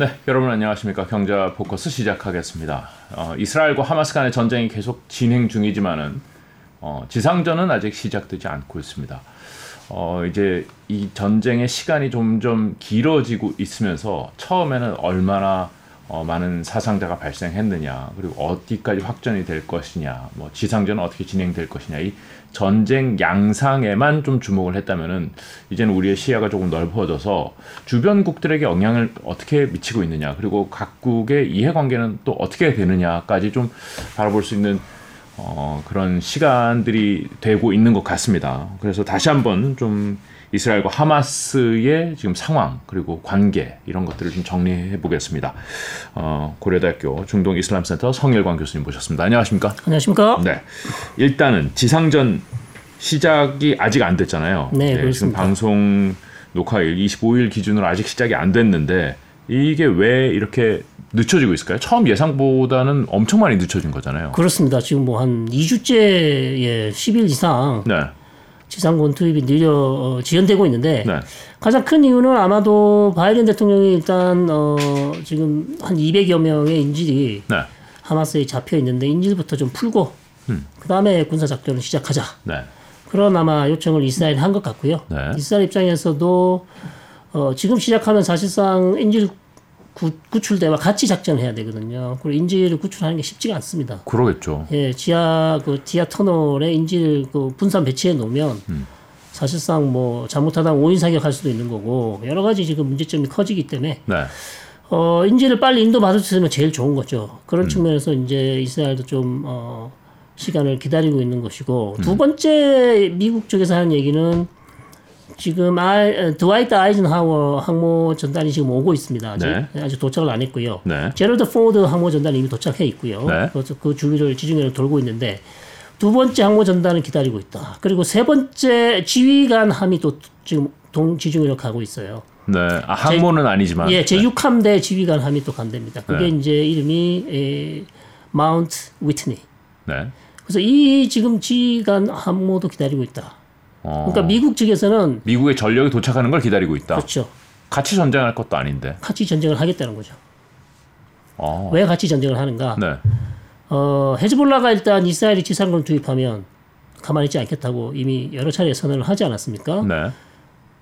네, 여러분 안녕하십니까. 경제 포커스 시작하겠습니다. 어, 이스라엘과 하마스 간의 전쟁이 계속 진행 중이지만은 어, 지상전은 아직 시작되지 않고 있습니다. 어, 이제 이 전쟁의 시간이 점점 길어지고 있으면서 처음에는 얼마나 어, 많은 사상자가 발생했느냐, 그리고 어디까지 확전이 될 것이냐, 뭐 지상전은 어떻게 진행될 것이냐, 이 전쟁 양상에만 좀 주목을 했다면은 이제는 우리의 시야가 조금 넓어져서 주변국들에게 영향을 어떻게 미치고 있느냐, 그리고 각국의 이해관계는 또 어떻게 되느냐까지 좀 바라볼 수 있는 어, 그런 시간들이 되고 있는 것 같습니다. 그래서 다시 한번 좀 이스라엘과 하마스의 지금 상황 그리고 관계 이런 것들을 좀 정리해 보겠습니다. 어, 고려대학교 중동 이슬람 센터 성일광 교수님 모셨습니다. 안녕하십니까? 안녕하십니까? 네. 일단은 지상전 시작이 아직 안 됐잖아요. 네, 지금 그렇습니다. 방송 녹화일 25일 기준으로 아직 시작이 안 됐는데 이게 왜 이렇게 늦춰지고 있을까요? 처음 예상보다는 엄청 많이 늦춰진 거잖아요. 그렇습니다. 지금 뭐 한 2주째 10일 이상 네. 지상군 투입이 느려 어, 지연되고 있는데 네. 가장 큰 이유는 아마도 바이든 대통령이 일단 어, 지금 한 200여 명의 인질이 네. 하마스에 잡혀 있는데 인질부터 좀 풀고 음. 그 다음에 군사 작전을 시작하자. 네. 그런 아마 요청을 이스라엘이 한것 같고요. 네. 이스라엘 입장에서도 어, 지금 시작하면 사실상 인질 구, 구출대와 같이 작전을 해야 되거든요. 그리고 인질을 구출하는 게 쉽지가 않습니다. 그러겠죠. 예, 지하 그 지하 터널에 인질 그 분산 배치해 놓으면 음. 사실상 뭐 잘못하다 오인 사격할 수도 있는 거고 여러 가지 지금 문제점이 커지기 때문에 네. 어 인질을 빨리 인도 받을 수 있으면 제일 좋은 거죠. 그런 음. 측면에서 이제 이스라엘도 좀 어, 시간을 기다리고 있는 것이고 음. 두 번째 미국 쪽에서 하는 얘기는 지금 아, 드와이트 아이젠하워 항모 전단이 지금 오고 있습니다. 아직, 네. 아직 도착을 안 했고요. 네. 제럴드 포드 항모 전단이 이미 도착해 있고요. 네. 그래서 그 주위를 지중해를 돌고 있는데 두 번째 항모 전단을 기다리고 있다. 그리고 세 번째 지휘관 함이 또 지금 동지중해로 가고 있어요. 네. 아, 항모는 아니지만. 예, 제 6함대 지휘관 함이 또 간답니다. 그게 네. 이제 이름이 에, 마운트 위트니. 네. 그래서 이 지금 지휘관 함모도 기다리고 있다. 어, 그러니까 미국 측에서는 미국의 전력이 도착하는 걸 기다리고 있다. 그렇죠. 같이 전쟁할 것도 아닌데. 같이 전쟁을 하겠다는 거죠. 어. 왜 같이 전쟁을 하는가? 네. 어, 헤즈볼라가 일단 이스라엘이 지상군을 투입하면 가만히 있지 않겠다고 이미 여러 차례 선언을 하지 않았습니까? 네.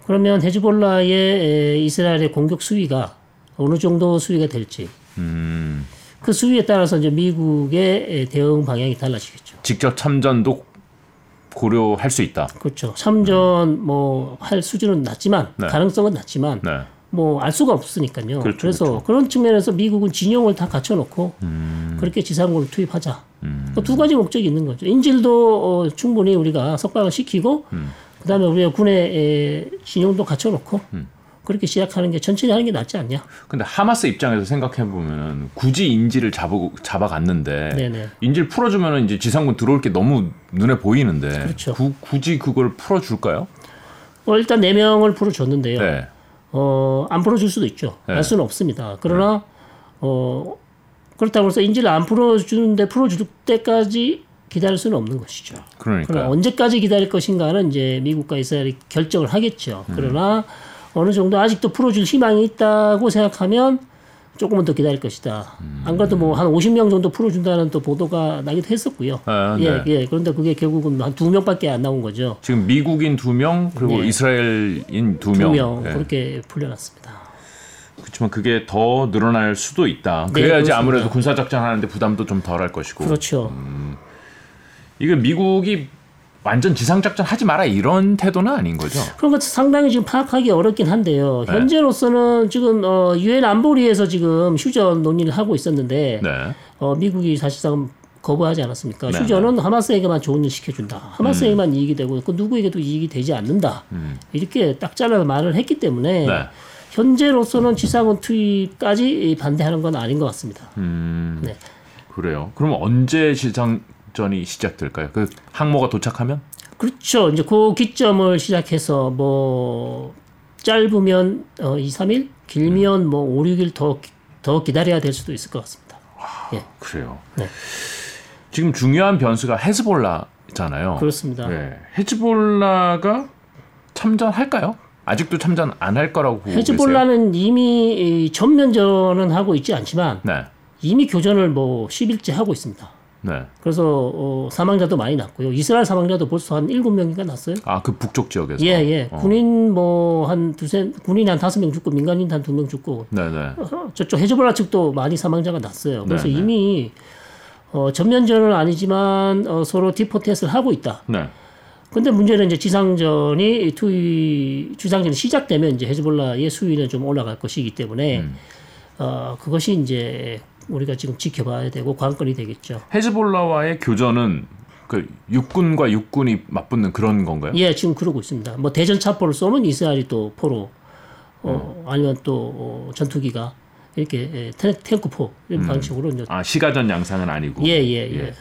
그러면 헤즈볼라의 에, 이스라엘의 공격 수위가 어느 정도 수위가 될지 음. 그 수위에 따라서 이제 미국의 에, 대응 방향이 달라지겠죠. 직접 참전도 고려할 수 있다. 그렇죠. 참전 뭐 할 수준은 낮지만 네. 가능성은 낮지만 네. 뭐알 수가 없으니까요. 그렇죠, 그래서 그렇죠. 그런 측면에서 미국은 진영을 다 갖춰놓고 음. 그렇게 지상군을 투입하자. 그두 가지 목적이 있는 거죠. 인질도 어, 충분히 우리가 석방을 시키고 음. 그다음에 우리가 군의 에, 진영도 갖춰놓고 그렇게 시작하는 게 천천히 하는 게 낫지 않냐? 근데 하마스 입장에서 생각해 보면은 굳이 인질을 잡아 잡아갔는데 네네. 인질 풀어주면은 이제 지상군 들어올 게 너무 눈에 보이는데 그렇죠. 구- 굳이 그걸 풀어줄까요? 어, 일단 네 명을 풀어줬는데요. 네. 어, 안 풀어줄 수도 있죠. 네. 알 수는 없습니다. 그러나 어, 그렇다고 해서 인질을 안 풀어주는데 풀어줄 때까지 기다릴 수는 없는 것이죠. 그러니까 언제까지 기다릴 것인가는 이제 미국과 이스라엘이 결정을 하겠죠. 음. 그러나 어느 정도 아직도 풀어줄 희망이 있다고 생각하면 조금은 더 기다릴 것이다. 음. 안 그래도 뭐 한 50명 정도 풀어준다는 또 보도가 나기도 했었고요. 아, 예, 네. 예. 그런데 그게 결국은 한 두 명밖에 안 나온 거죠. 지금 미국인 두 명 그리고 네. 이스라엘인 두두 명. 명 네. 그렇게 풀려났습니다. 그렇지만 그게 더 늘어날 수도 있다. 네, 그래야지. 아무래도 군사 작전 하는데 부담도 좀 덜 할 것이고. 그렇죠. 이게 미국이 완전 지상 작전 하지 마라 이런 태도는 아닌 거죠. 그런 것 상당히 지금 파악하기 어렵긴 한데요. 네. 현재로서는 지금 어 유엔 안보리에서 지금 휴전 논의를 하고 있었는데 네. 어 미국이 사실상 거부하지 않았습니까? 네, 휴전은 하마스에게만 좋은 일 시켜준다. 하마스에게만 이익이 되고 그 누구에게도 이익이 되지 않는다. 이렇게 딱 잘라서 말을 했기 때문에 음. 네. 현재로서는 지상군 투입까지 반대하는 건 아닌 것 같습니다. 음. 네. 그래요. 그럼 언제 지상 전이 시작될까요? 그 항모가 도착하면? 그렇죠. 이제 그 기점을 시작해서 뭐 짧으면 어 2, 3일, 길면 뭐 5, 6일 더, 더 기다려야 될 수도 있을 것 같습니다. 예. 그래요. 네. 지금 중요한 변수가 헤즈볼라잖아요. 그렇습니다. 네. 헤즈볼라가 참전할까요? 아직도 참전 안 할 거라고 보고 계세요? 헤즈볼라는 이미 이 전면전은 하고 있지 않지만 네. 이미 교전을 뭐 10일째 하고 있습니다. 네. 그래서 어, 사망자도 많이 났고요. 이스라엘 사망자도 벌써 한 7명인가 났어요. 아, 그 북쪽 지역에서. 예, 예. 어. 군인 뭐 한 두세 군인 한 다섯 명 죽고 민간인 한 두 명 죽고 네, 네. 어, 저쪽 헤즈볼라 측도 많이 사망자가 났어요. 그래서 네, 네. 이미 어, 전면전은 아니지만 어, 서로 디포테스를 하고 있다. 네. 근데 문제는 이제 지상전이 투이 지상전이 시작되면 이제 헤즈볼라의 수위는 좀 올라갈 것이기 때문에 음. 어, 그것이 이제 우리가 지금 지켜봐야 되고 관건이 되겠죠. 헤즈볼라와의 교전은 그 육군과 육군이 맞붙는 그런 건가요? 예, 지금 그러고 있습니다. 뭐 대전 차포를 쏘면 이스라엘이 또 포로, 어, 음. 아니면 또 어, 전투기가 이렇게 예, 탱, 탱크포 이런 방식으로 이제 아, 시가전 양상은 아니고. 예, 예, 예.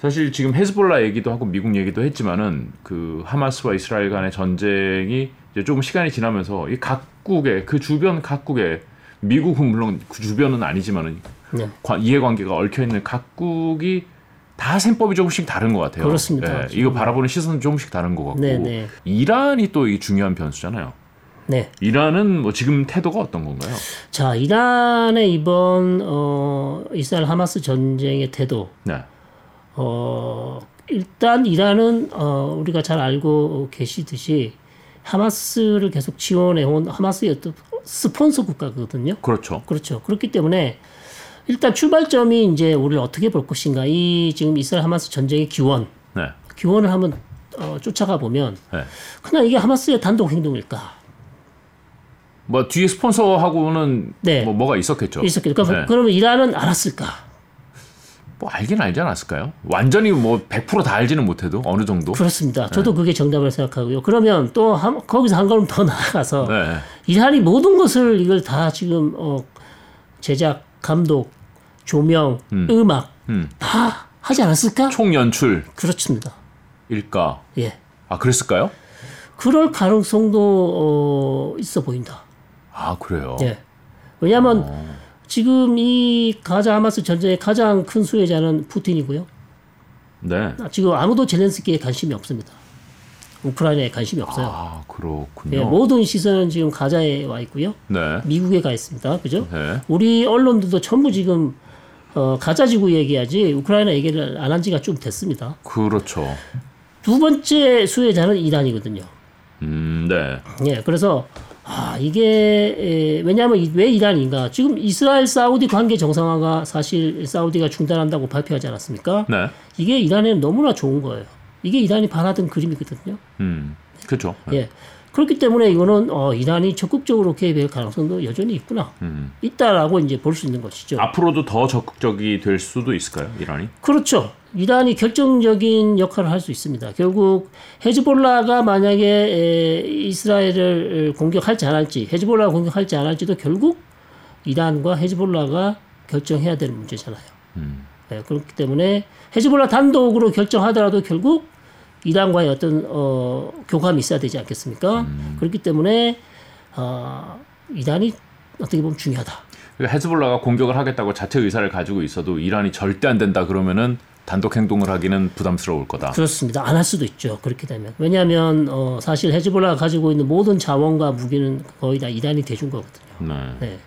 사실 지금 헤즈볼라 얘기도 하고 미국 얘기도 했지만은 그 하마스와 이스라엘 간의 전쟁이 이제 조금 시간이 지나면서 이 각국의 그 주변 각국의 미국은 물론 그 주변은 아니지만은 네. 과- 이해관계가 얽혀 있는 각국이 다 셈법이 조금씩 다른 것 같아요. 그렇습니다. 예, 이거 바라보는 시선은 조금씩 다른 것 같고. 네, 네. 이란이 또 이 중요한 변수잖아요. 네. 이란은 뭐 지금 태도가 어떤 건가요? 자, 이란의 이번 어, 이스라엘 하마스 전쟁의 태도 네. 어, 일단 이란은 어, 우리가 잘 알고 계시듯이 하마스를 계속 지원해 온 하마스의 어떤 스폰서 국가거든요. 그렇죠. 그렇죠. 그렇기 때문에 일단 출발점이 이제 우리를 어떻게 볼 것인가. 이 지금 이스라엘 하마스 전쟁의 기원, 네. 기원을 한번 어, 쫓아가 보면 네. 그냥 이게 하마스의 단독 행동일까? 뭐 뒤에 스폰서하고는 네. 뭐 뭐가 있었겠죠. 있었겠죠. 그럼, 네. 그러면 이란은 알았을까? 뭐 알긴 알지 않았을까요? 완전히 뭐 100%다 알지는 못해도 어느 정도. 그렇습니다. 네. 저도 그게 정답을 생각하고요. 그러면 또 한, 거기서 한 걸음 더 나아가서 네. 이란이 모든 것을 이걸 다 지금 어, 제작, 감독, 조명, 음. 악 음. 다 하지 않았을까? 총 연출 그렇습니다. 일까? 예. 아 그랬을까요? 그럴 가능성도 어, 있어 보인다. 아 그래요. 예. 왜냐하면 지금 이 가자 하마스 전쟁의 가장 큰 수혜자는 푸틴이고요. 네. 지금 아무도 젤렌스키에 관심이 없습니다. 우크라이나에 관심이 없어요. 아 그렇군요. 예, 모든 시선은 지금 가자에 와 있고요. 네. 미국에 가 있습니다. 그죠? 네. 우리 언론들도 전부 지금 어, 가자 지구 얘기하지 우크라이나 얘기를 안 한 지가 좀 됐습니다. 그렇죠. 두 번째 수혜자는 이란이거든요. 음, 네. 예, 그래서 아 이게 에, 왜냐하면 이- 왜 이란인가? 지금 이스라엘 사우디 관계 정상화가 사실 사우디가 중단한다고 발표하지 않았습니까? 네. 이게 이란에는 너무나 좋은 거예요. 이게 이란이 바라던 그림이거든요. 음, 그렇죠. 예. 그렇기 때문에 이거는 어, 이란이 적극적으로 개입할 가능성도 여전히 있구나. 음. 있다라고 이제 볼 수 있는 것이죠. 앞으로도 더 적극적이 될 수도 있을까요, 이란이? 그렇죠. 이란이 결정적인 역할을 할 수 있습니다. 결국 헤즈볼라가 만약에 에, 이스라엘을 공격할지 안 할지, 헤즈볼라가 공격할지 안 할지도 결국 이란과 헤즈볼라가 결정해야 되는 문제잖아요. 예, 그렇기 때문에 헤즈볼라 단독으로 결정하더라도 결국 이란과의 어떤 어, 교감이 있어야 되지 않겠습니까? 그렇기 때문에 어, 이란이 어떻게 보면 중요하다. 그러니까 헤즈볼라가 공격을 하겠다고 자체 의사를 가지고 있어도 이란이 절대 안 된다 그러면은 단독 행동을 하기는 부담스러울 거다. 그렇습니다. 안 할 수도 있죠. 그렇게 되면. 왜냐하면 어, 사실 헤즈볼라가 가지고 있는 모든 자원과 무기는 거의 다 이란이 대준 거거든요. 네. 네.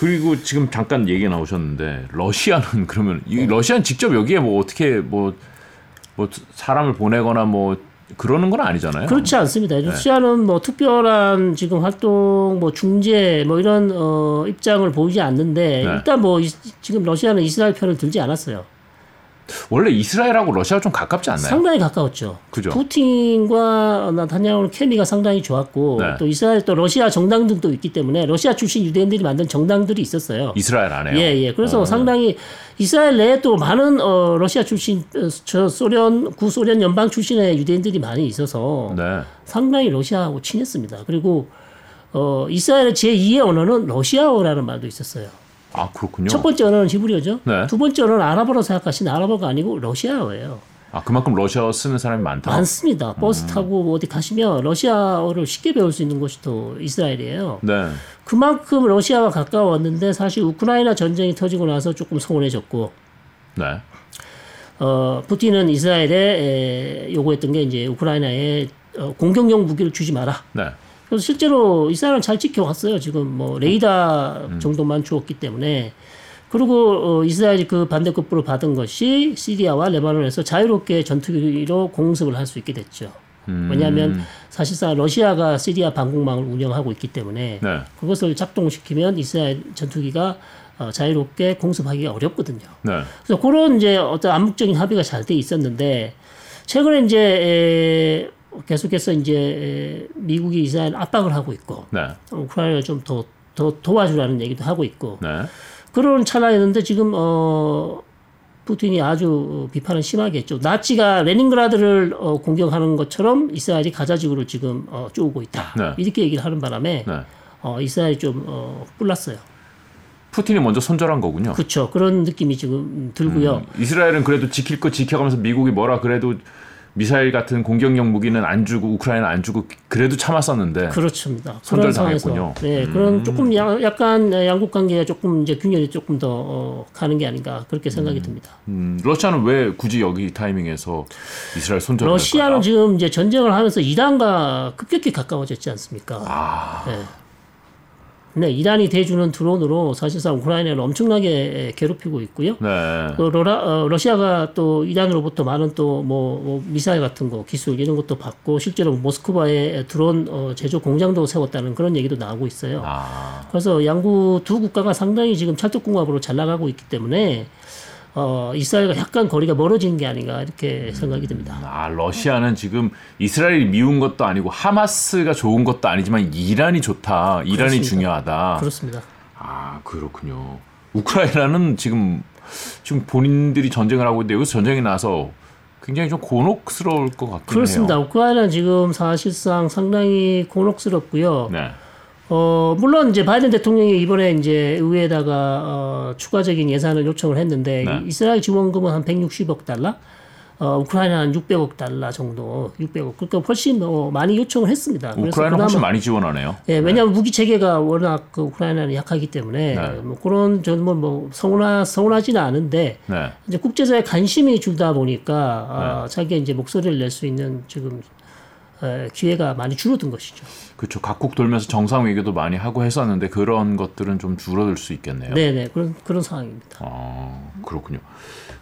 그리고 지금 잠깐 얘기 나오셨는데 러시아는 그러면 네. 이 러시아는 직접 여기에 뭐 어떻게 뭐뭐 사람을 보내거나 뭐 그러는 건 아니잖아요. 그렇지 않습니다. 러시아는 뭐 특별한 지금 활동, 뭐 중재, 뭐 이런 어, 입장을 보이지 않는데 네. 일단 뭐 이, 지금 러시아는 이스라엘 편을 들지 않았어요. 원래 이스라엘하고 러시아가 좀 가깝지 않나요? 상당히 가까웠죠. 그죠. 푸틴과 나타냐후 케미가 상당히 좋았고 네. 또 이스라엘 또 러시아 정당 등도 있기 때문에 러시아 출신 유대인들이 만든 정당들이 있었어요. 이스라엘 안에요. 예, 예. 그래서 어. 상당히 이스라엘 내에 또 많은 어, 러시아 출신, 어, 저 소련, 구소련 연방 출신의 유대인들이 많이 있어서 네. 상당히 러시아하고 친했습니다. 그리고 어, 이스라엘의 제2의 언어는 러시아어라는 말도 있었어요. 아 그렇군요. 첫 번째 언어는 히브리어죠. 네. 두 번째 언어는 아랍어로 생각하시는 아랍어가 아니고 러시아어예요. 아 그만큼 러시아 쓰는 사람이 많다. 많습니다. 버스 타고 뭐 어디 가시면 러시아어를 쉽게 배울 수 있는 곳이 또 이스라엘이에요. 네. 그만큼 러시아와 가까웠는데 사실 우크라이나 전쟁이 터지고 나서 조금 소원해졌고 네. 어, 푸틴은 이스라엘에 에, 요구했던 게 이제 우크라이나에 어, 공격용 무기를 주지 마라. 네. 그래서 실제로 이스라엘은 잘 지켜왔어요. 지금 뭐 레이더 정도만 주었기 때문에 그리고 어, 이스라엘이 그 반대급부로 받은 것이 시리아와 레바논에서 자유롭게 전투기로 공습을 할 수 있게 됐죠. 왜냐하면 사실상 러시아가 시리아 방공망을 운영하고 있기 때문에 네. 그것을 작동시키면 이스라엘 전투기가 어, 자유롭게 공습하기가 어렵거든요. 네. 그래서 그런 이제 어떤 암묵적인 합의가 잘 돼 있었는데 최근에 이제 에, 계속해서 이제 에, 미국이 이스라엘 압박을 하고 있고 네. 우크라이나를 좀 더 더 도와주라는 얘기도 하고 있고 네. 그런 찰나였는데 지금 어 푸틴이 아주 비판을 심하게 했죠. 나치가 레닌그라드를 어, 공격하는 것처럼 이스라엘이 가자 지구를 지금 어, 쪼고 있다. 네. 이렇게 얘기를 하는 바람에 네. 어, 이스라엘이 좀 어, 뿔났어요. 푸틴이 먼저 손절한 거군요. 그렇죠. 그런 느낌이 지금 들고요. 음, 이스라엘은 그래도 지킬 거 지켜가면서 미국이 뭐라 그래도 미사일 같은 공격용 무기는 안 주고 우크라이나 안 주고 그래도 참았었는데 그렇습니다. 손절 그런 상황에서 당했군요. 음. 네, 그런 조금 야, 약간 양국 관계가 조금 이제 균열이 조금 더 어, 가는 게 아닌가 그렇게 생각이 듭니다. 음, 러시아는 왜 굳이 여기 타이밍에서 이스라엘 손절을 러시아는 할까요? 지금 이제 전쟁을 하면서 이란과 급격히 가까워졌지 않습니까? 아, 네. 네, 이란이 대주는 드론으로 사실상 우크라이나를 엄청나게 괴롭히고 있고요. 네. 또 러라, 어, 러시아가 또 이란으로부터 많은 또뭐 미사일 같은 거 기술 이런 것도 받고 실제로 모스크바에 드론 어, 제조 공장도 세웠다는 그런 얘기도 나오고 있어요. 아, 그래서 양구 두 국가가 상당히 지금 찰떡궁합으로 잘 나가고 있기 때문에 어, 이스라엘과 약간 거리가 멀어지는 게 아닌가 이렇게 생각이 듭니다. 아, 러시아는 지금 이스라엘이 미운 것도 아니고 하마스가 좋은 것도 아니지만 이란이 좋다. 이란이 그렇습니다. 중요하다. 그렇습니다. 아, 그렇군요. 우크라이나는 지금 지금 본인들이 전쟁을 하고 있는데 여기서 전쟁이 나서 굉장히 좀 곤혹스러울 것 같긴 그렇습니다. 해요. 우크라이나는 지금 사실상 상당히 곤혹스럽고요. 네. 어, 물론 이제 바이든 대통령이 이번에 이제 의회에다가 어, 추가적인 예산을 요청을 했는데 네. 이스라엘 지원금은 한 160억 달러, 어, 우크라이나는 600억 달러 정도, 600억. 그러니까 훨씬 뭐 많이 요청을 했습니다. 우크라이나 훨씬 많이 지원하네요. 예, 왜냐하면 무기 체계가 워낙 그 우크라이나는 약하기 때문에 네. 뭐 그런 전뭐 뭐 서운하 서운하지는 않은데 네. 이제 국제사회 관심이 줄다 보니까 아, 자기가 이제 목소리를 낼 수 있는 지금 에, 기회가 많이 줄어든 것이죠. 그렇죠. 각국 돌면서 정상 외교도 많이 하고 했었는데 그런 것들은 좀 줄어들 수 있겠네요. 네 네 그런 그런 상황입니다. 아, 그렇군요.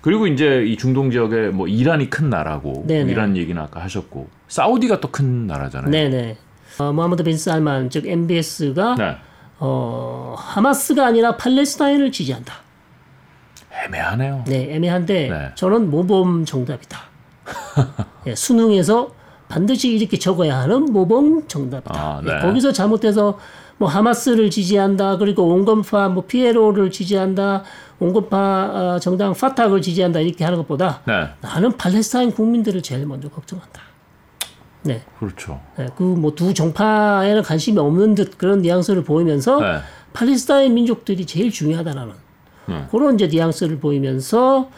그리고 이제 이 중동 지역에 뭐 이란이 큰 나라고 네네. 이란 얘기는 아까 하셨고 사우디가 또 큰 나라잖아요. 네 네. 어, 모하mm드 빈 살만 즉 MBS가 네. 어, 하마스가 아니라 팔레스타인을 지지한다. 애매하네요. 네, 애매한데 네. 저는 모범 정답이다. 예, 수능에서 반드시 이렇게 적어야 하는 모범 정답이다. 아, 예, 네. 거기서 잘못해서 뭐 하마스를 지지한다, 그리고 온건파 뭐 피에로를 지지한다, 온건파 어, 정당 파탁을 지지한다 이렇게 하는 것보다 네. 나는 팔레스타인 국민들을 제일 먼저 걱정한다. 네, 그렇죠. 그뭐 두 정파에는 관심이 없는 듯 그런 뉘앙스를 보이면서 네. 팔레스타인 민족들이 제일 중요하다라는 네. 그런 이제 뉘앙스를 보이면서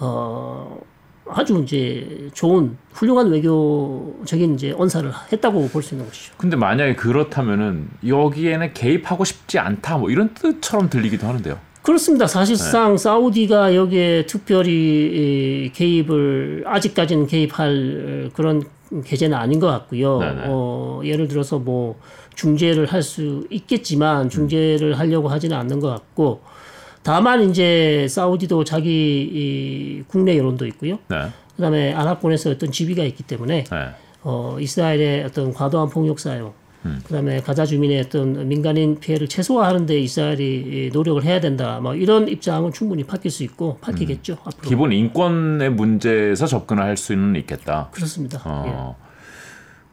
어 아주 이제 좋은 훌륭한 외교적인 이제 언사를 했다고 볼 수 있는 것이죠. 근데 만약에 그렇다면은 여기에는 개입하고 싶지 않다 뭐 이런 뜻처럼 들리기도 하는데요. 그렇습니다. 사실상 네. 사우디가 여기에 특별히 이, 개입을 아직까지는 개입할 그런 계제는 아닌 것 같고요. 네네. 어, 예를 들어서 뭐 중재를 할 수 있겠지만 중재를 하려고 하지는 않는 것 같고 다만 이제 사우디도 자기 이 국내 여론도 있고요. 네. 그다음에 아랍권에서 어떤 지위가 있기 때문에 네. 어, 이스라엘의 어떤 과도한 폭력 사용, 그다음에 가자 주민의 어떤 민간인 피해를 최소화하는 데 이스라엘이 노력을 해야 된다. 뭐 이런 입장은 충분히 바뀔 수 있고 바뀌겠죠 앞으로. 기본 인권의 문제에서 접근을 할 수는 있겠다. 그렇습니다. 예.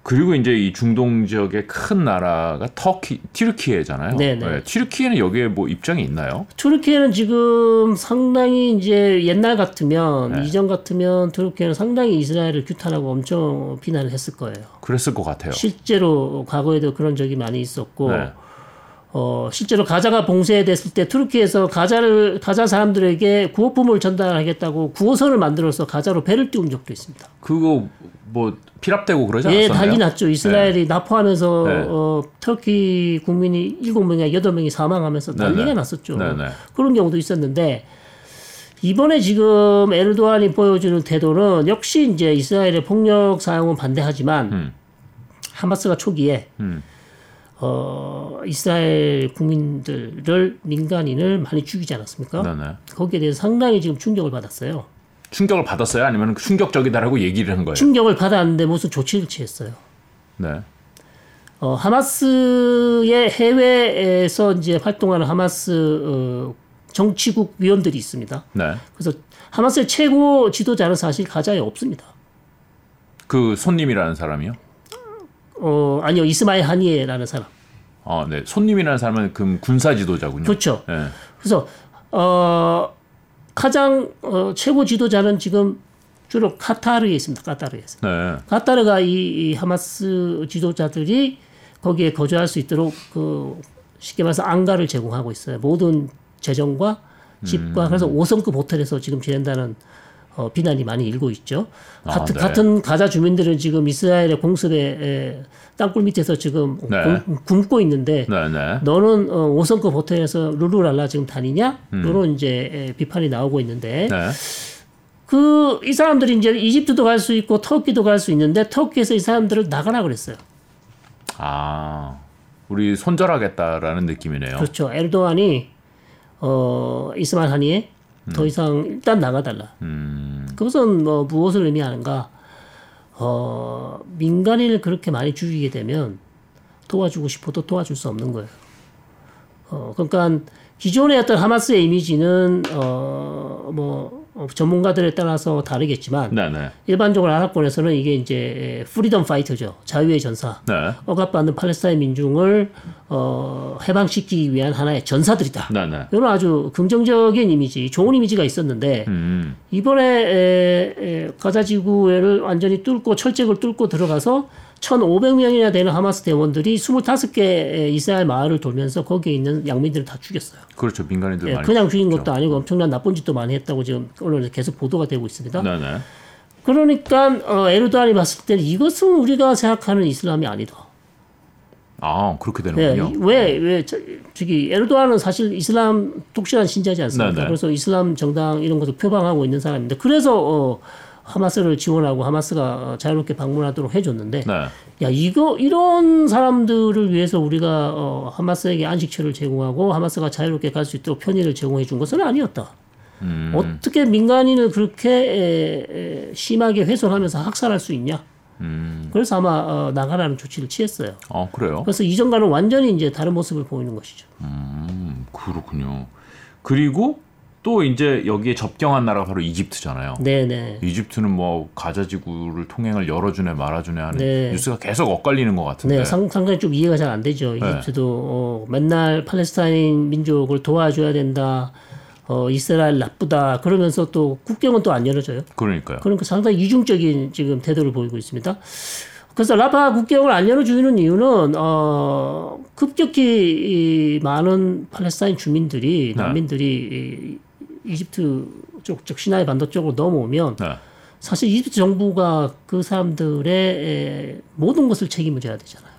어. 그리고 이제 이 중동 지역의 큰 나라가 터키, 튀르키예잖아요. 네네. 튀르키예는 여기에 뭐 입장이 있나요? 투르키에는 지금 상당히 이제 옛날 같으면 네. 이전 같으면 투르키에는 상당히 이스라엘을 규탄하고 엄청 비난을 했을 거예요. 그랬을 것 같아요. 실제로 과거에도 그런 적이 많이 있었고 네. 어, 실제로 가자가 봉쇄됐을 때 투르키에서 가자를 가자 사람들에게 구호품을 전달하겠다고 구호선을 만들어서 가자로 배를 띄운 적도 있습니다. 그거 뭐 피랍되고 그러지 예, 않았었나요? 난리 났죠. 이스라엘이 나포하면서 네. 어, 터키 국민이 일곱 명이 여덟 명이 사망하면서 네네. 난리가 났었죠. 네네. 그런 경우도 있었는데 이번에 지금 에르도안이 보여주는 태도는 역시 이제 이스라엘의 폭력 사용은 반대하지만 음. 하마스가 초기에 음. 어, 이스라엘 국민들을 민간인을 많이 죽이지 않았습니까? 네네. 거기에 대해서 상당히 지금 충격을 받았어요. 충격을 받았어요? 아니면 충격적이다라고 얘기를 한 거예요? 충격을 받았는데 무슨 조치를 취했어요. 네. 어, 하마스의 해외에서 이제 활동하는 하마스 어, 정치국 위원들이 있습니다. 네. 그래서 하마스의 최고 지도자는 사실 가자에 없습니다. 그 손님이라는 사람이요? 어, 아니요 이스마일 하니에라는 사람. 아, 네. 손님이라는 사람은 그 군사 지도자군요. 그렇죠. 네. 그래서 어, 가장 어, 최고 지도자는 지금 주로 카타르에 있습니다. 카타르에 있습니다. 네. 카타르가 이, 이 하마스 지도자들이 거기에 거주할 수 있도록 그 쉽게 말해서 안가를 제공하고 있어요. 모든 재정과 집과 그래서 5성급 호텔에서 지금 지낸다는 어, 비난이 많이 일고 있죠. 아, 같은, 네. 같은 가자 주민들은 지금 이스라엘의 공습에 에, 땅굴 밑에서 지금 네. 굶- 굶고 있는데 네, 네. 너는 어, 5성급 호텔에서 룰루랄라 지금 다니냐? 이런 이제 에, 비판이 나오고 있는데 네. 그이 사람들이 이제 이집트도 갈 수 있고 터키도 갈 수 있는데 터키에서 이 사람들을 나가라 그랬어요. 아. 우리 손절하겠다라는 느낌이네요. 그렇죠. 에르도안이 어 이스마일 하니에 더 이상 일단 나가달라. 음. 그것은 뭐 무엇을 의미하는가? 어 민간인을 그렇게 많이 죽이게 되면 도와주고 싶어도 도와줄 수 없는 거예요. 어 그러니까 기존의 어떤 하마스의 이미지는 어 뭐 전문가들에 따라서 다르겠지만 네, 네. 일반적으로 아랍권에서는 이게 이제 freedom fighter죠. 자유의 전사. 네. 억압받는 팔레스타인 민중을 어, 해방시키기 위한 하나의 전사들이다. 네, 네. 이런 아주 긍정적인 이미지, 좋은 이미지가 있었는데 음. 이번에 에, 에, 가자 지구를 완전히 뚫고 철책을 뚫고 들어가서 1,500명이나 되는 하마스 대원들이 25개 이스라엘 마을을 돌면서 거기에 있는 양민들을 다 죽였어요. 그렇죠. 민간인들 예, 그냥 죽인 것도 아니고 엄청난 나쁜 짓도 많이 했다고 지금 언론에 계속 보도가 되고 있습니다. 네, 네. 그러니까 어, 에르도안이 봤을 때는 이것은 우리가 생각하는 이슬람이 아니다. 아, 그렇게 예, 되는군요. 왜, 왜, 저, 저기, 에르도안은 사실 이슬람 독실한 신자지 않습니까? 네네. 그래서 이슬람 정당 이런 것을 표방하고 있는 사람인데, 그래서, 어, 하마스를 지원하고 하마스가 어, 자유롭게 방문하도록 해줬는데, 네. 야, 이거, 이런 사람들을 위해서 우리가, 어, 하마스에게 안식처를 제공하고 하마스가 자유롭게 갈 수 있도록 편의를 제공해 준 것은 아니었다. 음. 어떻게 민간인을 그렇게 에, 에, 심하게 훼손하면서 학살할 수 있냐? 음. 그래서 아마 어, 나가라는 조치를 취했어요. 어, 그래요. 그래서 이전과는 완전히 이제 다른 모습을 보이는 것이죠. 음, 그렇군요. 그리고 또 이제 여기에 접경한 나라가 바로 이집트잖아요. 네네. 이집트는 뭐 가자 지구를 통행을 열어주네 말아주네 하는 네. 뉴스가 계속 엇갈리는 것 같은데. 네, 상, 상당히 좀 이해가 잘 안 되죠. 이집트도 어, 맨날 팔레스타인 민족을 도와줘야 된다. 어, 이스라엘 나쁘다. 그러면서 또 국경은 또 안 열어줘요. 그러니까요. 그러니까 상당히 이중적인 지금 태도를 보이고 있습니다. 그래서 라파 국경을 안 열어주는 이유는 어, 급격히 이 많은 팔레스타인 주민들이 네. 난민들이 이, 이집트 쪽, 쪽 시나이 반도 쪽으로 넘어오면 네. 사실 이집트 정부가 그 사람들의 에, 모든 것을 책임을 져야 되잖아요.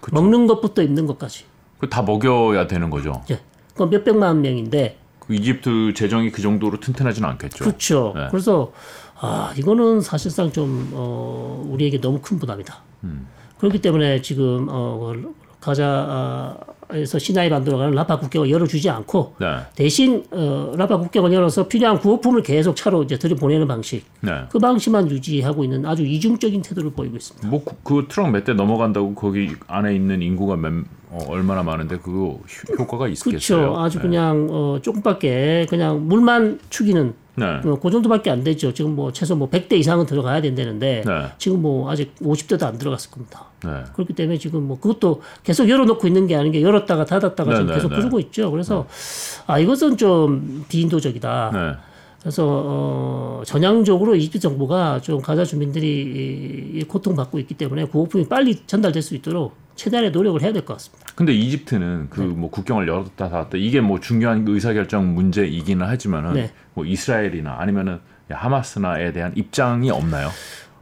그쵸. 먹는 것부터 입는 것까지. 그 다 먹여야 되는 거죠. 예. 그건 몇 백만 명인데 그 이집트 재정이 그 정도로 튼튼하지는 않겠죠. 그렇죠. 네. 그래서 아 이거는 사실상 좀 어, 우리에게 너무 큰 부담이다. 음. 그렇기 때문에 지금 어, 가자에서 시나이 반도로 가는 라파 국경을 열어주지 않고 네. 대신 어, 라파 국경을 열어서 필요한 구호품을 계속 차로 이제 들여보내는 방식 네. 그 방식만 유지하고 있는 아주 이중적인 태도를 보이고 있습니다. 뭐 그 트럭 몇 대 넘어간다고 거기 안에 있는 인구가 몇, 어, 얼마나 많은데 그거 효- 효과가 있겠어요. 그렇죠. 아주 네. 그냥 어, 조금밖에 그냥 물만 축이는 네. 어, 그 정도밖에 안 되죠. 지금 뭐 최소 뭐 100대 이상은 들어가야 된다는데 네. 지금 뭐 아직 50대도 안 들어갔을 겁니다. 네. 그렇기 때문에 지금 뭐 그것도 계속 열어놓고 있는 게 아닌 게 열었다가 닫았다가 네, 지금 네, 계속 네. 부르고 있죠. 그래서 아 이것은 좀 비인도적이다. 네. 그래서 어, 전향적으로 이집트 정부가 좀 가자 주민들이 이 고통받고 있기 때문에 구호품이 빨리 전달될 수 있도록 최대한의 노력을 해야 될 것 같습니다. 근데 이집트는 그 네. 뭐 국경을 열었다 닫았다 이게 뭐 중요한 의사결정 문제이기는 하지만은 네. 뭐 이스라엘이나 아니면은 하마스나에 대한 입장이 없나요?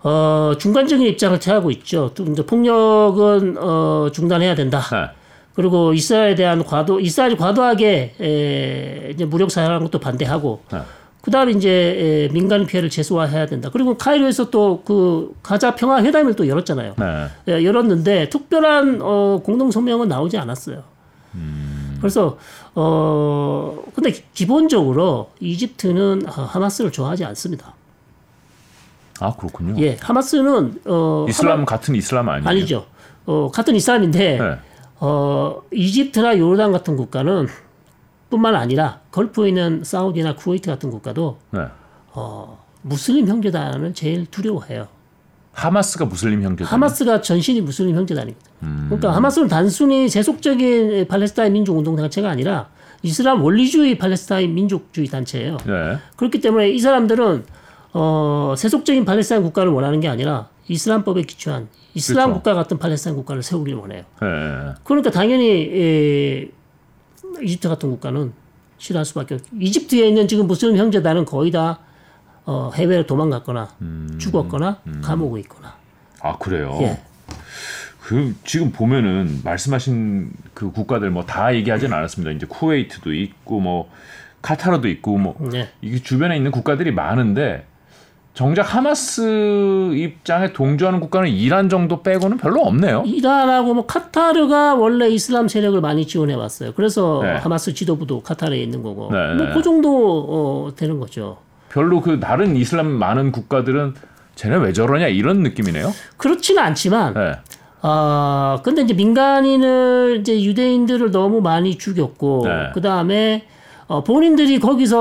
어, 중간적인 입장을 취하고 있죠. 또 이제 폭력은 어, 중단해야 된다. 네. 그리고 이스라엘에 대한 과도 이스라엘이 과도하게 에, 이제 무력 사용하는 것도 반대하고 네. 그다음에 이제 에, 민간 피해를 최소화해야 된다. 그리고 카이로에서 또 그 가자 평화 회담을 또 열었잖아요. 네. 예, 열었는데 특별한 어, 공동 성명은 나오지 않았어요. 그래서 어 근데 기- 기본적으로 이집트는 하- 하마스를 좋아하지 않습니다. 아 그렇군요. 예, 하마스는 어 이슬람 같은 이슬람 아니에요? 아니죠. 어, 같은 이슬람인데 네. 어, 이집트나 요르단 같은 국가는 뿐만 아니라 걸프에 있는 사우디나 쿠웨이트 같은 국가도 네. 어, 무슬림 형제단을 제일 두려워해요. 하마스가 무슬림 형제다. 하마스가 전신이 무슬림 형제단이거든요. 음. 그러니까 하마스는 단순히 세속적인 팔레스타인 민족 운동 단체가 아니라 이슬람 원리주의 팔레스타인 민족주의 단체예요. 네. 그렇기 때문에 이 사람들은 어, 세속적인 팔레스타인 국가를 원하는 게 아니라 이슬람법에 기초한 이슬람 그렇죠. 국가 같은 팔레스타인 국가를 세우기를 원해요. 네. 그러니까 당연히 에, 이집트 같은 국가는 싫어할 수밖에 없죠. 이집트에 있는 지금 무슬림 형제단은 거의 다 어, 해외로 도망갔거나 죽었거나 감옥에 있거나. 아 그래요. 예. 그 지금 보면은 말씀하신 그 국가들 뭐 다 얘기하진 않았습니다. 이제 쿠웨이트도 있고 뭐 카타르도 있고 뭐 네. 이게 주변에 있는 국가들이 많은데 정작 하마스 입장에 동조하는 국가는 이란 정도 빼고는 별로 없네요. 이란하고 뭐 카타르가 원래 이슬람 세력을 많이 지원해 왔어요. 그래서 네. 하마스 지도부도 카타르에 있는 거고. 네, 네. 뭐그 정도 어, 되는 거죠. 별로 그 다른 이슬람 많은 국가들은 쟤네 왜 저러냐 이런 느낌이네요. 그렇지는 않지만 네. 아, 근데 이제 민간인을 이제 유대인들을 너무 많이 죽였고 네. 그 다음에 어, 본인들이 거기서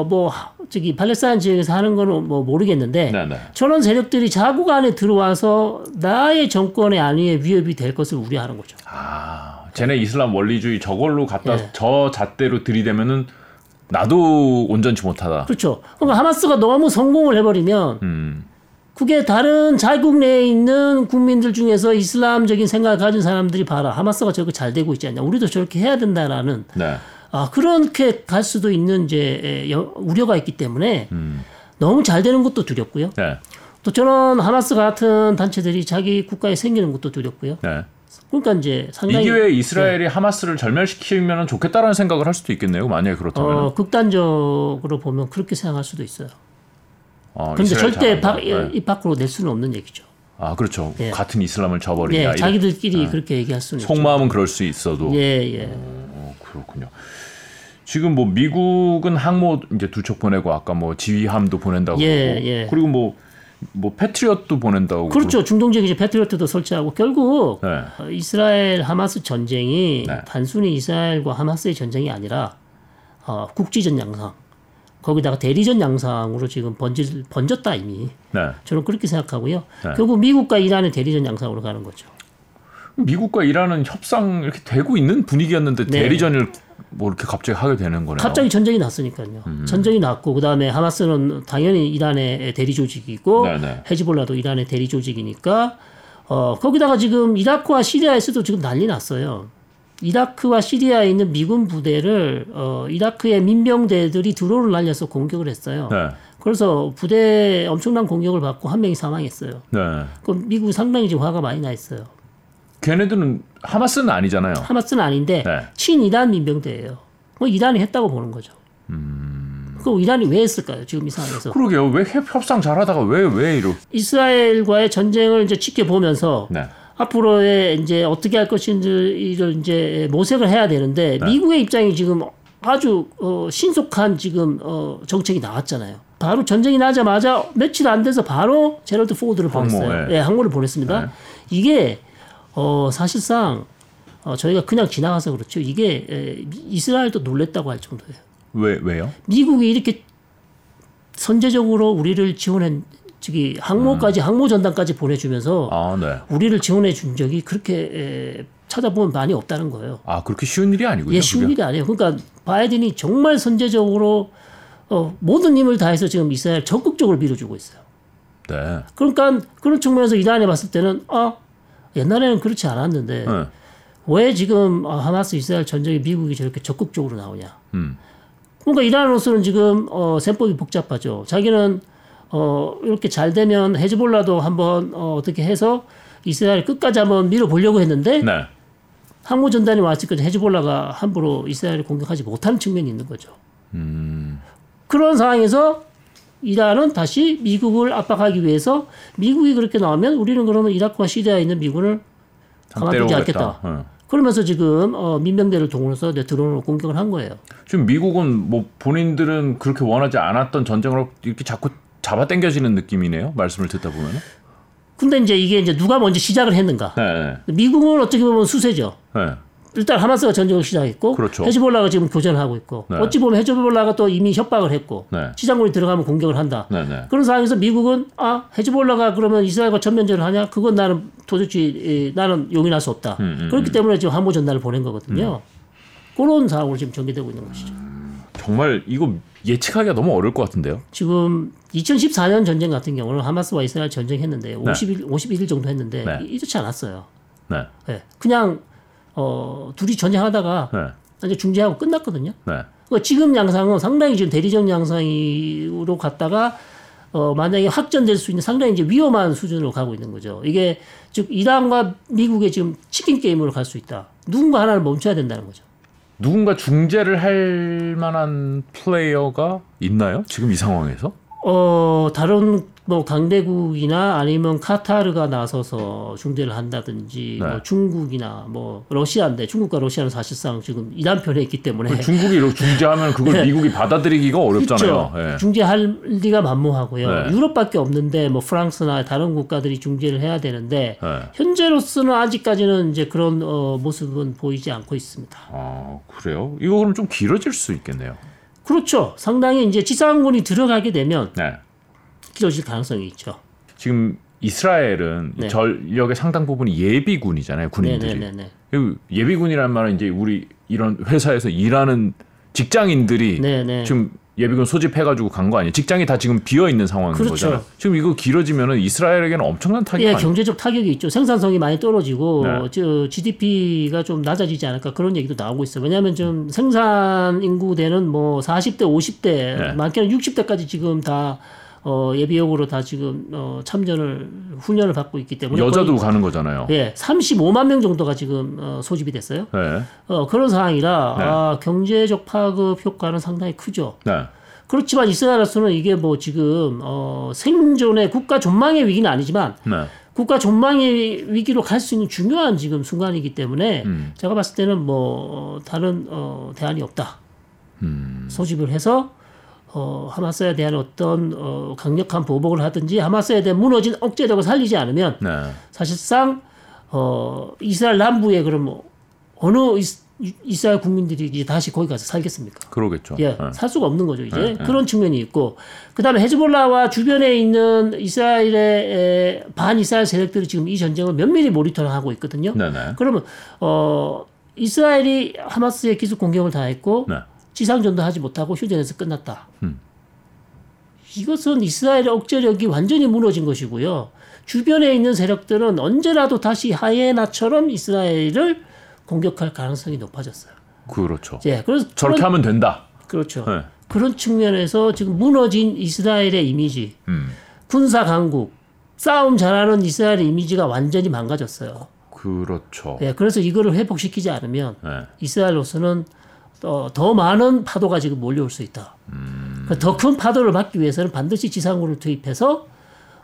어, 뭐 하- 저기 팔레스타인 지역에서 하는 거는 뭐 모르겠는데 네, 네. 저런 세력들이 자국 안에 들어와서 나의 정권의 안위에 위협이 될 것을 우려하는 거죠. 아, 쟤네 이슬람 원리주의 저걸로 갖다 예. 저 잣대로 들이대면은 나도 온전치 못하다. 그렇죠. 그러니까 하마스가 너무 성공을 해버리면 음. 그게 다른 자국 내에 있는 국민들 중에서 이슬람적인 생각을 가진 사람들이 봐라 하마스가 저렇게 잘 되고 있지 않냐 우리도 저렇게 해야 된다라는 네. 아 그렇게 갈 수도 있는 이제 우려가 있기 때문에 음. 너무 잘 되는 것도 두렵고요. 네. 또 저런 하마스 같은 단체들이 자기 국가에 생기는 것도 두렵고요. 네. 그러니까 이제 이 상당히 기회에 이스라엘이 하마스를 절멸시키면 좋겠다라는 생각을 할 수도 있겠네요. 만약에 그렇다면. 어, 극단적으로 보면 그렇게 생각할 수도 있어요. 어, 그런데 절대. 바, 네. 입 밖으로 낼 수는 없는 얘기죠. 아 그렇죠. 예. 같은 이슬람을 저버리냐. 예, 자기들끼리 그렇게 얘기할 수는 있죠. 속마음은 그럴 수 있어도. 예, 예. 어, 그렇군요. 지금 뭐 미국은 항모 이제 두 척 보내고 아까 뭐 지휘함도 보낸다고 예, 그러고 예. 그리고 뭐뭐 패트리엇도 보낸다고 그렇죠. 중동 지역에 이제 패트리어트도 설치하고 결국 네. 어, 이스라엘 하마스 전쟁이 네. 단순히 이스라엘과 하마스의 전쟁이 아니라 어, 국지전 양상 거기다가 대리전 양상으로 지금 번질, 번졌다 이미 네. 저는 그렇게 생각하고요. 네. 결국 미국과 이란의 대리전 양상으로 가는 거죠. 미국과 이란은 협상 이렇게 되고 있는 분위기였는데 네. 대리전을 뭐 이렇게 갑자기 하게 되는 거네요. 갑자기 전쟁이 났으니까요. 음. 전쟁이 났고 그다음에 하마스는 당연히 이란의 대리 조직이고 네네. 헤즈볼라도 이란의 대리 조직이니까 어 거기다가 지금 이라크와 시리아에서도 지금 난리 났어요. 이라크와 시리아에 있는 미군 부대를 어 이라크의 민병대들이 드론을 날려서 공격을 했어요. 네. 그래서 부대 엄청난 공격을 받고 한 명이 사망했어요. 네. 그 미국 상당히 지금 화가 많이 나 있어요. 걔네들은 하마스는 아니잖아요. 하마스는 아닌데 네. 친이란 민병대예요. 뭐 이란이 했다고 보는 거죠. 음. 그 이란이 왜 했을까요? 지금 이 상황에서 그러게요. 왜 협- 협상 잘하다가 왜 왜 이러? 이스라엘과의 전쟁을 이제 지켜보면서 네. 앞으로의 이제 어떻게 할 것인지를 이제 모색을 해야 되는데 네. 미국의 입장이 지금 아주 어, 신속한 지금 어, 정책이 나왔잖아요. 바로 전쟁이 나자마자 며칠 안 돼서 바로 제럴드 포드를 항모, 보냈어요. 예. 예, 항모를 보냈습니다. 네. 이게 어, 사실상 어, 저희가 그냥 지나가서 그렇죠. 이게 에, 이스라엘도 놀랬다고 할 정도예요. 왜 왜요? 미국이 이렇게 선제적으로 우리를 지원한 저기 항모까지 항모 전단까지 보내주면서 아 네. 우리를 지원해 준 적이 그렇게 에, 찾아보면 많이 없다는 거예요. 아 그렇게 쉬운 일이 아니군요. 예, 쉬운 그게. 일이 아니에요. 그러니까 바이든이 정말 선제적으로 어, 모든 힘을 다해서 지금 이스라엘 적극적으로 밀어주고 있어요. 네. 그러니까 그런 측면에서 이란에 봤을 때는 아 옛날에는 그렇지 않았는데 네. 왜 지금 아, 하마스 이스라엘 전쟁에 미국이 저렇게 적극적으로 나오냐? 음. 그러니까 이란으로서는 지금 어, 셈법이 복잡하죠. 자기는 어, 이렇게 잘 되면 헤즈볼라도 한번 어, 어떻게 해서 이스라엘 끝까지 한번 밀어보려고 했는데 네. 항모 전단이 왔을 때 헤즈볼라가 함부로 이스라엘을 공격하지 못하는 측면이 있는 거죠. 그런 상황에서 이란은 다시 미국을 압박하기 위해서 미국이 그렇게 나오면 우리는 그러면 이라크와 시리아에 있는 미군을 가만두지 않겠다. 어. 그러면서 지금 어, 민병대를 동원해서 내 드론으로 공격을 한 거예요. 지금 미국은 뭐 본인들은 그렇게 원하지 않았던 전쟁으로 이렇게 자꾸 잡아당겨지는 느낌이네요. 말씀을 듣다 보면. 근데 이제 이게 이제 누가 먼저 시작을 했는가? 네. 미국은 어떻게 보면 수세죠. 네. 일단 하마스가 전쟁을 시작했고 그렇죠. 헤즈볼라가 지금 교전하고 있고 네. 어찌 보면 헤즈볼라가 또 이미 협박을 했고 네. 지상군이 들어가면 공격을 한다. 네. 네. 그런 상황에서 미국은 아 헤즈볼라가 그러면 이스라엘과 전면전을 하냐? 그건 나는 도저히 에, 나는 용인할 수 없다. 음, 그렇기 때문에 지금 함호 전단을 보낸 거거든요. 그런 상황으로 지금 전개되고 있는 것이죠. 정말 이거 예측하기가 너무 어려울 것 같은데요. 지금 2014년 전쟁 같은 경우는 하마스와 이스라엘 전쟁했는데 네. 50일 51일 정도 했는데 네. 이- 이렇지 않았어요. 네. 예. 그냥 어, 둘이 전쟁하다가 네. 이제 중재하고 끝났거든요. 네. 그러니까 지금 양상은 상당히 지금 대리적 양상으로 갔다가 어, 만약에 확전될 수 있는 상당히 이제 위험한 수준으로 가고 있는 거죠. 이게 즉 이란과 미국의 지금 치킨 게임으로 갈 수 있다. 누군가 하나를 멈춰야 된다는 거죠. 누군가 중재를 할 만한 플레이어가 있나요? 지금 이 상황에서? 어, 다른 뭐 강대국이나 아니면 카타르가 나서서 중재를 한다든지 네. 뭐 중국이나 뭐 러시아인데 중국과 러시아는 사실상 지금 이란 편에 있기 때문에 중국이 이렇게 중재하면 그걸 미국이 받아들이기가 어렵잖아요. 네. 중재할 리가 만무하고요. 네. 유럽밖에 없는데 뭐 프랑스나 다른 국가들이 중재를 해야 되는데 예. 현재로서는 아직까지는 이제 그런 어, 모습은 보이지 않고 있습니다. 아 그래요? 이거 그럼 좀 길어질 수 있겠네요. 그렇죠. 상당히 이제 지상군이 들어가게 되면 네. 길어질 가능성이 있죠. 지금 이스라엘은 네. 전력의 상당 부분이 예비군이잖아요. 군인들이. 네네네네. 그 예비군이라는 말은 이제 우리 이런 회사에서 일하는 직장인들이 네네. 지금 예비군 소집해가지고 간 거 아니에요? 직장이 다 지금 비어 있는 상황인 그렇죠. 거잖아요. 지금 이거 길어지면은 이스라엘에게는 엄청난 타격이 예, 경제적 타격이 있죠. 생산성이 많이 떨어지고 네. 저 GDP가 좀 낮아지지 않을까 그런 얘기도 나오고 있어요. 왜냐하면 좀 생산 인구대는 뭐 40대, 50대, 네. 많게는 60대까지 지금 다 어, 예비역으로 다 지금 어, 참전을 훈련을 받고 있기 때문에 여자도 거의, 가는 거잖아요. 예, 35만 명 정도가 지금 어, 소집이 됐어요. 네. 어, 그런 상황이라 네. 아, 경제적 파급 효과는 상당히 크죠. 네. 그렇지만 이스라엘로서는 이게 뭐 지금 어, 생존의 국가 존망의 위기는 아니지만 네. 국가 존망의 위기로 갈 수 있는 중요한 지금 순간이기 때문에 음. 제가 봤을 때는 뭐 어, 다른 어, 대안이 없다. 음. 소집을 해서 어, 하마스에 대한 어떤 어, 강력한 보복을 하든지 하마스에 대한 무너진 억제력을 살리지 않으면 네. 사실상 어, 이스라엘 남부에 그럼 뭐 어느 이스, 이스라엘 국민들이 이제 다시 거기 가서 살겠습니까? 그러겠죠. 예, 네. 살 수가 없는 거죠 이제 네, 네. 그런 측면이 있고 그다음에 헤즈볼라와 주변에 있는 이스라엘의 에, 반 이스라엘 세력들이 지금 이 전쟁을 면밀히 모니터를 하고 있거든요. 네. 네. 그러면 어 이스라엘이 하마스에 기습 공격을 다했고 네. 지상전도 하지 못하고 휴전에서 끝났다. 음. 이것은 이스라엘의 억제력이 완전히 무너진 것이고요. 주변에 있는 세력들은 언제라도 다시 하이에나처럼 이스라엘을 공격할 가능성이 높아졌어요. 그렇죠. 예, 그래서 저렇게 그런, 하면 된다. 그렇죠. 네. 그런 측면에서 지금 무너진 이스라엘의 이미지, 음. 군사 강국, 싸움 잘하는 이스라엘의 이미지가 완전히 망가졌어요. 그렇죠. 예, 그래서 이거를 회복시키지 않으면 네. 이스라엘로서는 더, 더 많은 파도가 지금 몰려올 수 있다. 더큰 파도를 막기 위해서는 반드시 지상군을 투입해서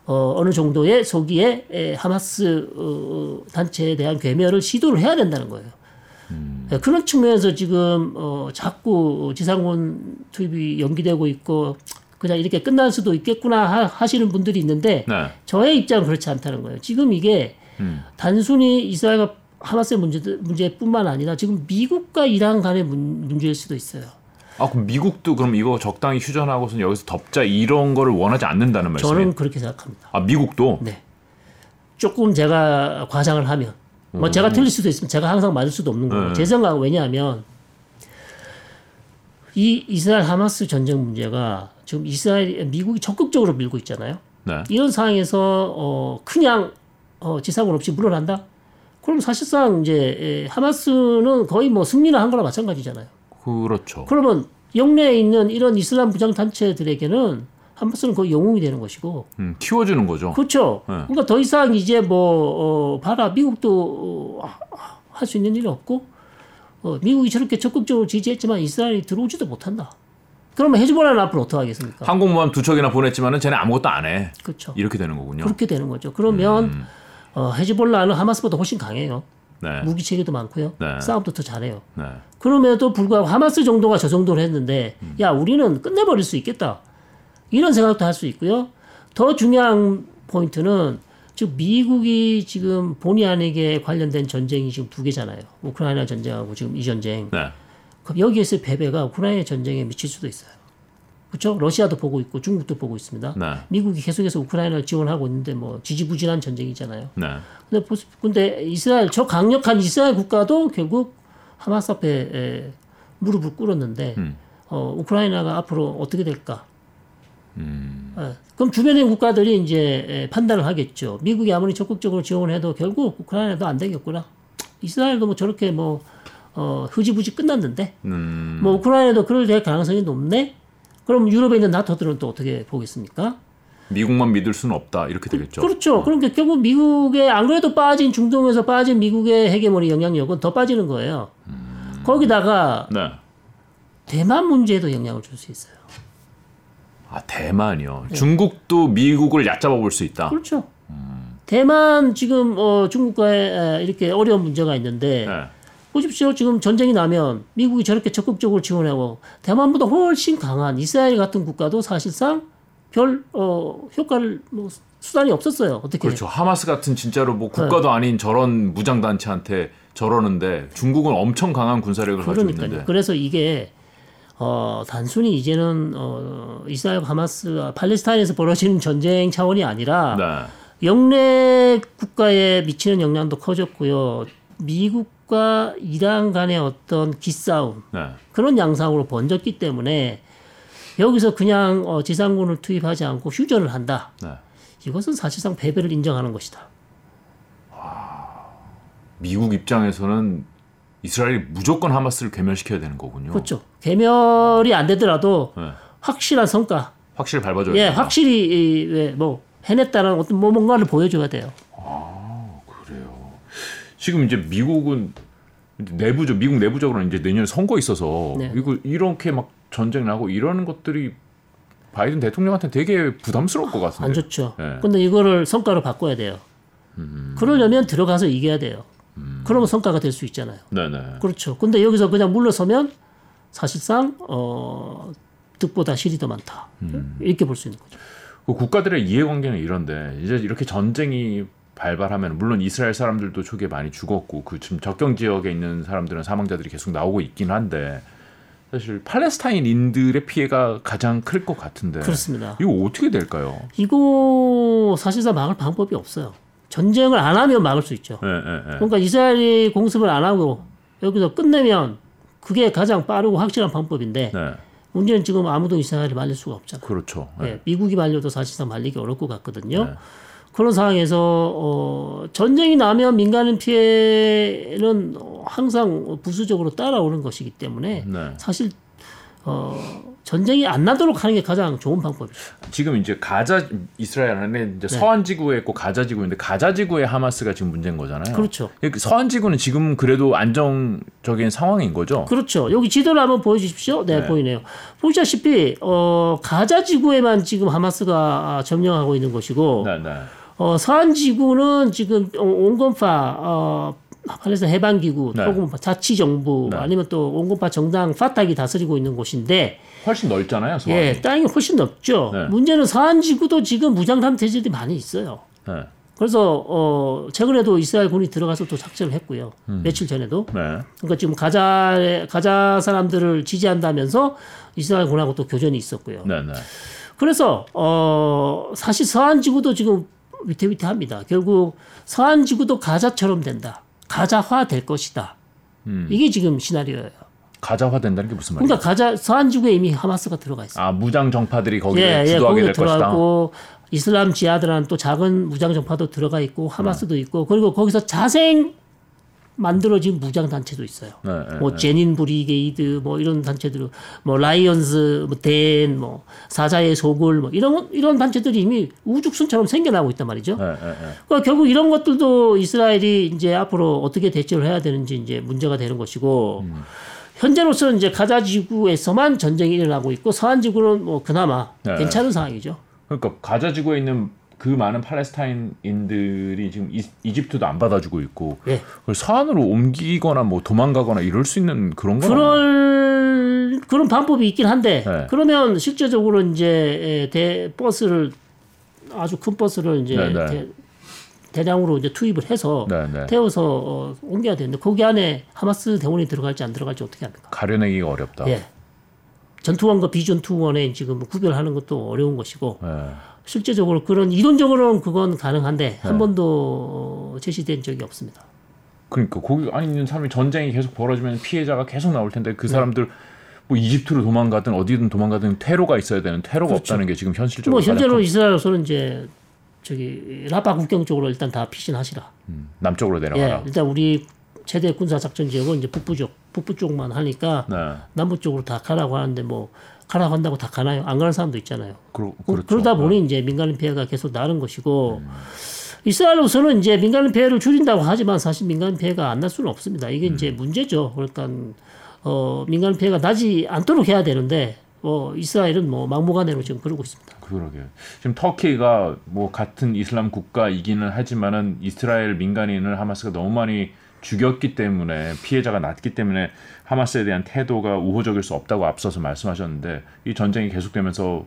어, 어느 정도의 소기에 에, 하마스 어, 단체에 대한 괴멸을 시도를 해야 된다는 거예요. 예, 그런 측면에서 지금 어, 자꾸 지상군 투입이 연기되고 있고 그냥 이렇게 끝날 수도 있겠구나 하, 하시는 분들이 있는데 네. 저의 입장은 그렇지 않다는 거예요. 지금 이게 음. 단순히 이스라엘과 하마스의 문제, 문제뿐만 아니라 지금 미국과 이란 간의 문, 문제일 수도 있어요. 아 그럼 미국도 그럼 이거 적당히 휴전하고선 여기서 덮자 이런 거를 원하지 않는다는 말씀이에요? 저는 그렇게 생각합니다. 아 미국도 네. 조금 제가 과장을 하면 뭐 제가 틀릴 수도 있으면 제가 항상 맞을 수도 없는 거예요. 네. 제 생각은 왜냐하면 이 이스라엘 하마스 전쟁 문제가 지금 이스라엘 미국이 적극적으로 밀고 있잖아요. 네. 이런 상황에서 어 그냥 어 지상군 없이 물러난다? 그럼 사실상 이제 에, 하마스는 거의 뭐 승리를 한 거나 마찬가지잖아요. 그렇죠. 그러면 영내에 있는 이런 이슬람 부장 단체들에게는 하마스는 거의 영웅이 되는 것이고 음, 키워주는 거죠. 그렇죠. 네. 그러니까 더 이상 이제 뭐 어, 봐라 미국도 어, 할수 있는 일이 없고 어, 미국이 저렇게 적극적으로 지지했지만 이스라엘이 들어오지도 못한다. 그러면 헤즈볼라는 앞으로 어떻게 하겠습니까? 항공모함 두 척이나 보냈지만은 쟤네 아무것도 안 해. 그렇죠. 이렇게 되는 거군요. 그렇게 되는 거죠. 그러면 음. 어, 헤즈볼라는 하마스보다 훨씬 강해요. 네. 무기 체계도 많고요. 네. 싸움도 더 잘해요. 네. 그럼에도 불구하고 하마스 정도가 저 정도로 했는데 음. 야 우리는 끝내버릴 수 있겠다 이런 생각도 할 수 있고요. 더 중요한 포인트는 즉 미국이 지금 본의 아니게 관련된 전쟁이 지금 두 개잖아요. 우크라이나 전쟁하고 지금 이 전쟁. 네. 그럼 여기에서의 패배가 우크라이나 전쟁에 미칠 수도 있어요. 그렇죠? 러시아도 보고 있고 중국도 보고 있습니다. 네. 미국이 계속해서 우크라이나를 지원하고 있는데 뭐 지지부진한 전쟁이잖아요. 네. 근데 근데 이스라엘 저 강력한 이스라엘 국가도 결국 하마스 앞에 에, 무릎을 꿇었는데 음. 어, 우크라이나가 앞으로 어떻게 될까? 음. 어, 그럼 주변의 국가들이 이제 에, 판단을 하겠죠. 미국이 아무리 적극적으로 지원해도 결국 우크라이나도 안 되겠구나. 이스라엘도 뭐 저렇게 뭐 어, 흐지부지 끝났는데 음. 뭐 우크라이나도 그럴 될 가능성이 높네. 그럼 유럽에 있는 나토들은 또 어떻게 보겠습니까? 미국만 믿을 수는 없다. 이렇게 되겠죠. 그렇죠. 그러니까 결국 미국의 안 그래도 빠진 중동에서 빠진 미국의 헤게모니 영향력은 더 빠지는 거예요. 거기다가 네. 대만 문제에도 영향을 줄 수 있어요. 아 대만이요. 중국도 미국을 얕잡아 볼 수 있다. 그렇죠. 대만 지금 어, 중국과의 에, 이렇게 어려운 문제가 있는데 네. 보십시오. 지금 전쟁이 나면 미국이 저렇게 적극적으로 지원하고 대만보다 훨씬 강한 이스라엘 같은 국가도 사실상 별 어, 효과를 뭐 수단이 없었어요. 어떻게? 그렇죠. 하마스 같은 진짜로 뭐 국가도 아닌 저런 무장 단체한테 저러는데 중국은 엄청 강한 군사력을 가지고 그러니까요. 있는데. 그래서 이게 어, 단순히 이제는 어, 이스라엘 하마스와 팔레스타인에서 벌어지는 전쟁 차원이 아니라 네. 영내 국가에 미치는 영향도 커졌고요. 미국과 이란 간의 어떤 기싸움 네. 그런 양상으로 번졌기 때문에 여기서 그냥 어, 지상군을 투입하지 않고 휴전을 한다. 네. 이것은 사실상 패배를 인정하는 것이다. 미국 입장에서는 이스라엘이 무조건 하마스를 괴멸시켜야 되는 거군요. 그렇죠. 개멸이 안 되더라도 네. 확실한 성과, 확실히 밟아줘야 예, 된다. 확실히 이, 왜, 뭐 해냈다는 어떤 뭐 뭔가를 보여줘야 돼요. 그래요. 지금 이제 미국은 내부적 미국 내부적으로는 이제 내년에 선거 있어서 네. 이거 이렇게 막 전쟁 나고 이러는 것들이 바이든 대통령한테 되게 부담스러울 것 같은데. 안 좋죠. 네. 근데 이거를 성과로 바꿔야 돼요. 그러려면 들어가서 이겨야 돼요. 그러면 성과가 될 수 있잖아요. 네네. 그렇죠. 근데 여기서 그냥 물러서면 사실상 어, 득보다 실이 더 많다. 이렇게 볼 수 있는 거죠. 그 국가들의 이해관계는 이런데 이제 이렇게 전쟁이 발발하면 물론 이스라엘 사람들도 초기에 많이 죽었고 그 지금 적경 지역에 있는 사람들은 사망자들이 계속 나오고 있긴 한데 사실 팔레스타인인들의 피해가 가장 클 것 같은데 그렇습니다. 이거 어떻게 될까요? 이거 사실상 막을 방법이 없어요. 전쟁을 안 하면 막을 수 있죠. 예, 예, 예. 그러니까 이스라엘이 공습을 안 하고 여기서 끝내면 그게 가장 빠르고 확실한 방법인데 네, 문제는 지금 아무도 이스라엘을 말릴 수가 없잖아요. 그렇죠. 예. 예, 미국이 말려도 사실상 말리기 것 같거든요. 네. 그런 상황에서 어, 전쟁이 나면 민간인 피해는 어, 항상 부수적으로 따라오는 것이기 때문에 네. 사실 어, 전쟁이 안 나도록 하는 게 가장 좋은 방법이죠. 지금 이제 가자 이스라엘 안에 네. 이제 서한 지구에 있고 가자 지구인데 가자 지구의 하마스가 지금 문제인 거잖아요. 그렇죠. 그 서한 지구는 지금 그래도 안정적인 상황인 거죠. 그렇죠. 여기 지도를 한번 보여주십시오. 네, 네. 보이네요. 보시다시피 어, 가자 지구에만 지금 하마스가 점령하고 있는 것이고 네, 네. 어, 서한 지구는 지금 온건파 어, 팔레스타인 해방기구 네. 혹은 자치정부 네. 아니면 또 온건파 정당 파탁이 다스리고 있는 곳인데 훨씬 넓잖아요, 서한이. 예, 땅이 훨씬 넓죠. 네. 문제는 서한 지구도 지금 무장담 대지들이 많이 있어요. 네. 그래서 어, 최근에도 이스라엘 군이 들어가서 또 작전을 했고요. 며칠 전에도. 네. 그러니까 지금 가자 가자 사람들을 지지한다면서 이스라엘 군하고 또 교전이 있었고요. 네, 네. 그래서 어 사실 서한 지구도 지금 위태위태합니다. 결국 서한 지구도 가자처럼 된다. 가자화 될 것이다. 음. 이게 지금 시나리오예요. 가자화 된다는 게 무슨 말이에요? 그러니까 가자 서안 지구에 이미 하마스가 들어가 있어요. 아 무장 정파들이 거기에 예, 예, 주도하게 될 것이다. 들어가고 이슬람 지하드는 또 작은 무장 정파도 들어가 있고 하마스도 있고 그리고 거기서 자생 만들어진 무장 단체도 있어요. 네, 네, 뭐 제닌 Brigade 뭐 이런 단체들 뭐 Lions 뭐 Den 뭐 사자의 소굴 뭐 이런 이런 단체들이 이미 우후죽순처럼 생겨나고 있단 말이죠. 네, 네, 네. 그러니까 결국 이런 것들도 이스라엘이 이제 앞으로 어떻게 대처를 해야 되는지 이제 문제가 되는 것이고 현재로서는 이제 가자 지구에서만 전쟁이 일어나고 있고 서한 지구는 뭐 그나마 네. 괜찮은 상황이죠. 그러니까 가자 지구에 있는 그 많은 팔레스타인인들이 지금 이, 이집트도 안 받아주고 있고 예. 그걸 서한으로 옮기거나 뭐 도망가거나 이럴 수 있는 그런 건 그럴 그런 방법이 있긴 한데 네. 그러면 실제적으로 이제 대 버스를 아주 큰 버스를 이제 네, 네. 대, 대량으로 이제 투입을 해서 네, 네. 태워서 어, 옮겨야 되는데 거기 안에 하마스 대원이 들어갈지 안 들어갈지 어떻게 합니까? 가려내기가 어렵다. 예. 전투원과 비전투원에 지금 구별하는 것도 어려운 것이고 예. 실제적으로 그런 이론적으로는 그건 가능한데 네. 한 번도 제시된 적이 없습니다. 그러니까 거기 안에 있는 사람이 전쟁이 계속 벌어지면 피해자가 계속 나올 텐데 네. 그 사람들 뭐 이집트로 도망가든 어디든 도망가든 테러가 있어야 되는 테러가 없다는 게 지금 현실적으로 뭐 현재로 큰- 이스라엘로서는 이제 저기 라파 국경 쪽으로 일단 다 피신하시라. 음, 남쪽으로 예, 내려가라. 일단 우리 최대 군사 작전 지역은 이제 북부 쪽, 북부 쪽만 하니까 네. 남부 쪽으로 다 가라고 하는데 뭐 가라고 한다고 다 가나요? 안 가는 사람도 있잖아요. 그러, 그 그렇죠. 러다 보니 이제 민간인 피해가 계속 나는 것이고 이스라엘로서는 이제 민간인 피해를 줄인다고 하지만 사실 민간인 피해가 안 날 수는 없습니다. 이게 이제 문제죠. 그러니까 어, 민간 피해가 나지 않도록 해야 되는데 어, 이스라엘은 뭐 막무가내로 지금 그러고 있습니다. 그러게요. 지금 터키가 뭐 같은 이슬람 국가이기는 하지만은 이스라엘 민간인을 하마스가 너무 많이 죽였기 때문에 피해자가 났기 때문에 하마스에 대한 태도가 우호적일 수 없다고 앞서서 말씀하셨는데 이 전쟁이 계속되면서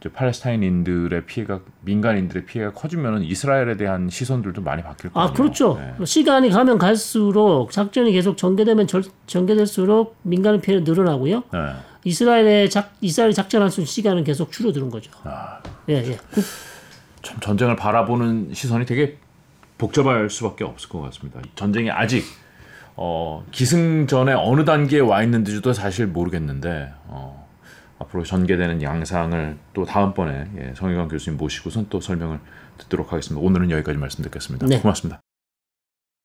이제 팔레스타인인들의 피해가 민간인들의 피해가 커지면은 이스라엘에 대한 시선들도 많이 바뀔 거예요. 아, 그렇죠. 시간이 가면 갈수록 작전이 계속 전개되면 절, 전개될수록 민간인 피해는 늘어나고요. 네. 이스라엘의 작 이스라엘이 작전할 수 있는 시간은 계속 줄어드는 거죠. 아, 예, 예. 국- 참 전쟁을 바라보는 시선이 되게 복잡할 수밖에 없을 것 같습니다. 전쟁이 아직 어, 기승전의 어느 단계에 와 있는지도 사실 모르겠는데 어, 앞으로 전개되는 양상을 또 다음번에 예, 성희관 교수님 모시고선 또 설명을 듣도록 하겠습니다. 오늘은 여기까지 말씀 듣겠습니다. 네. 고맙습니다.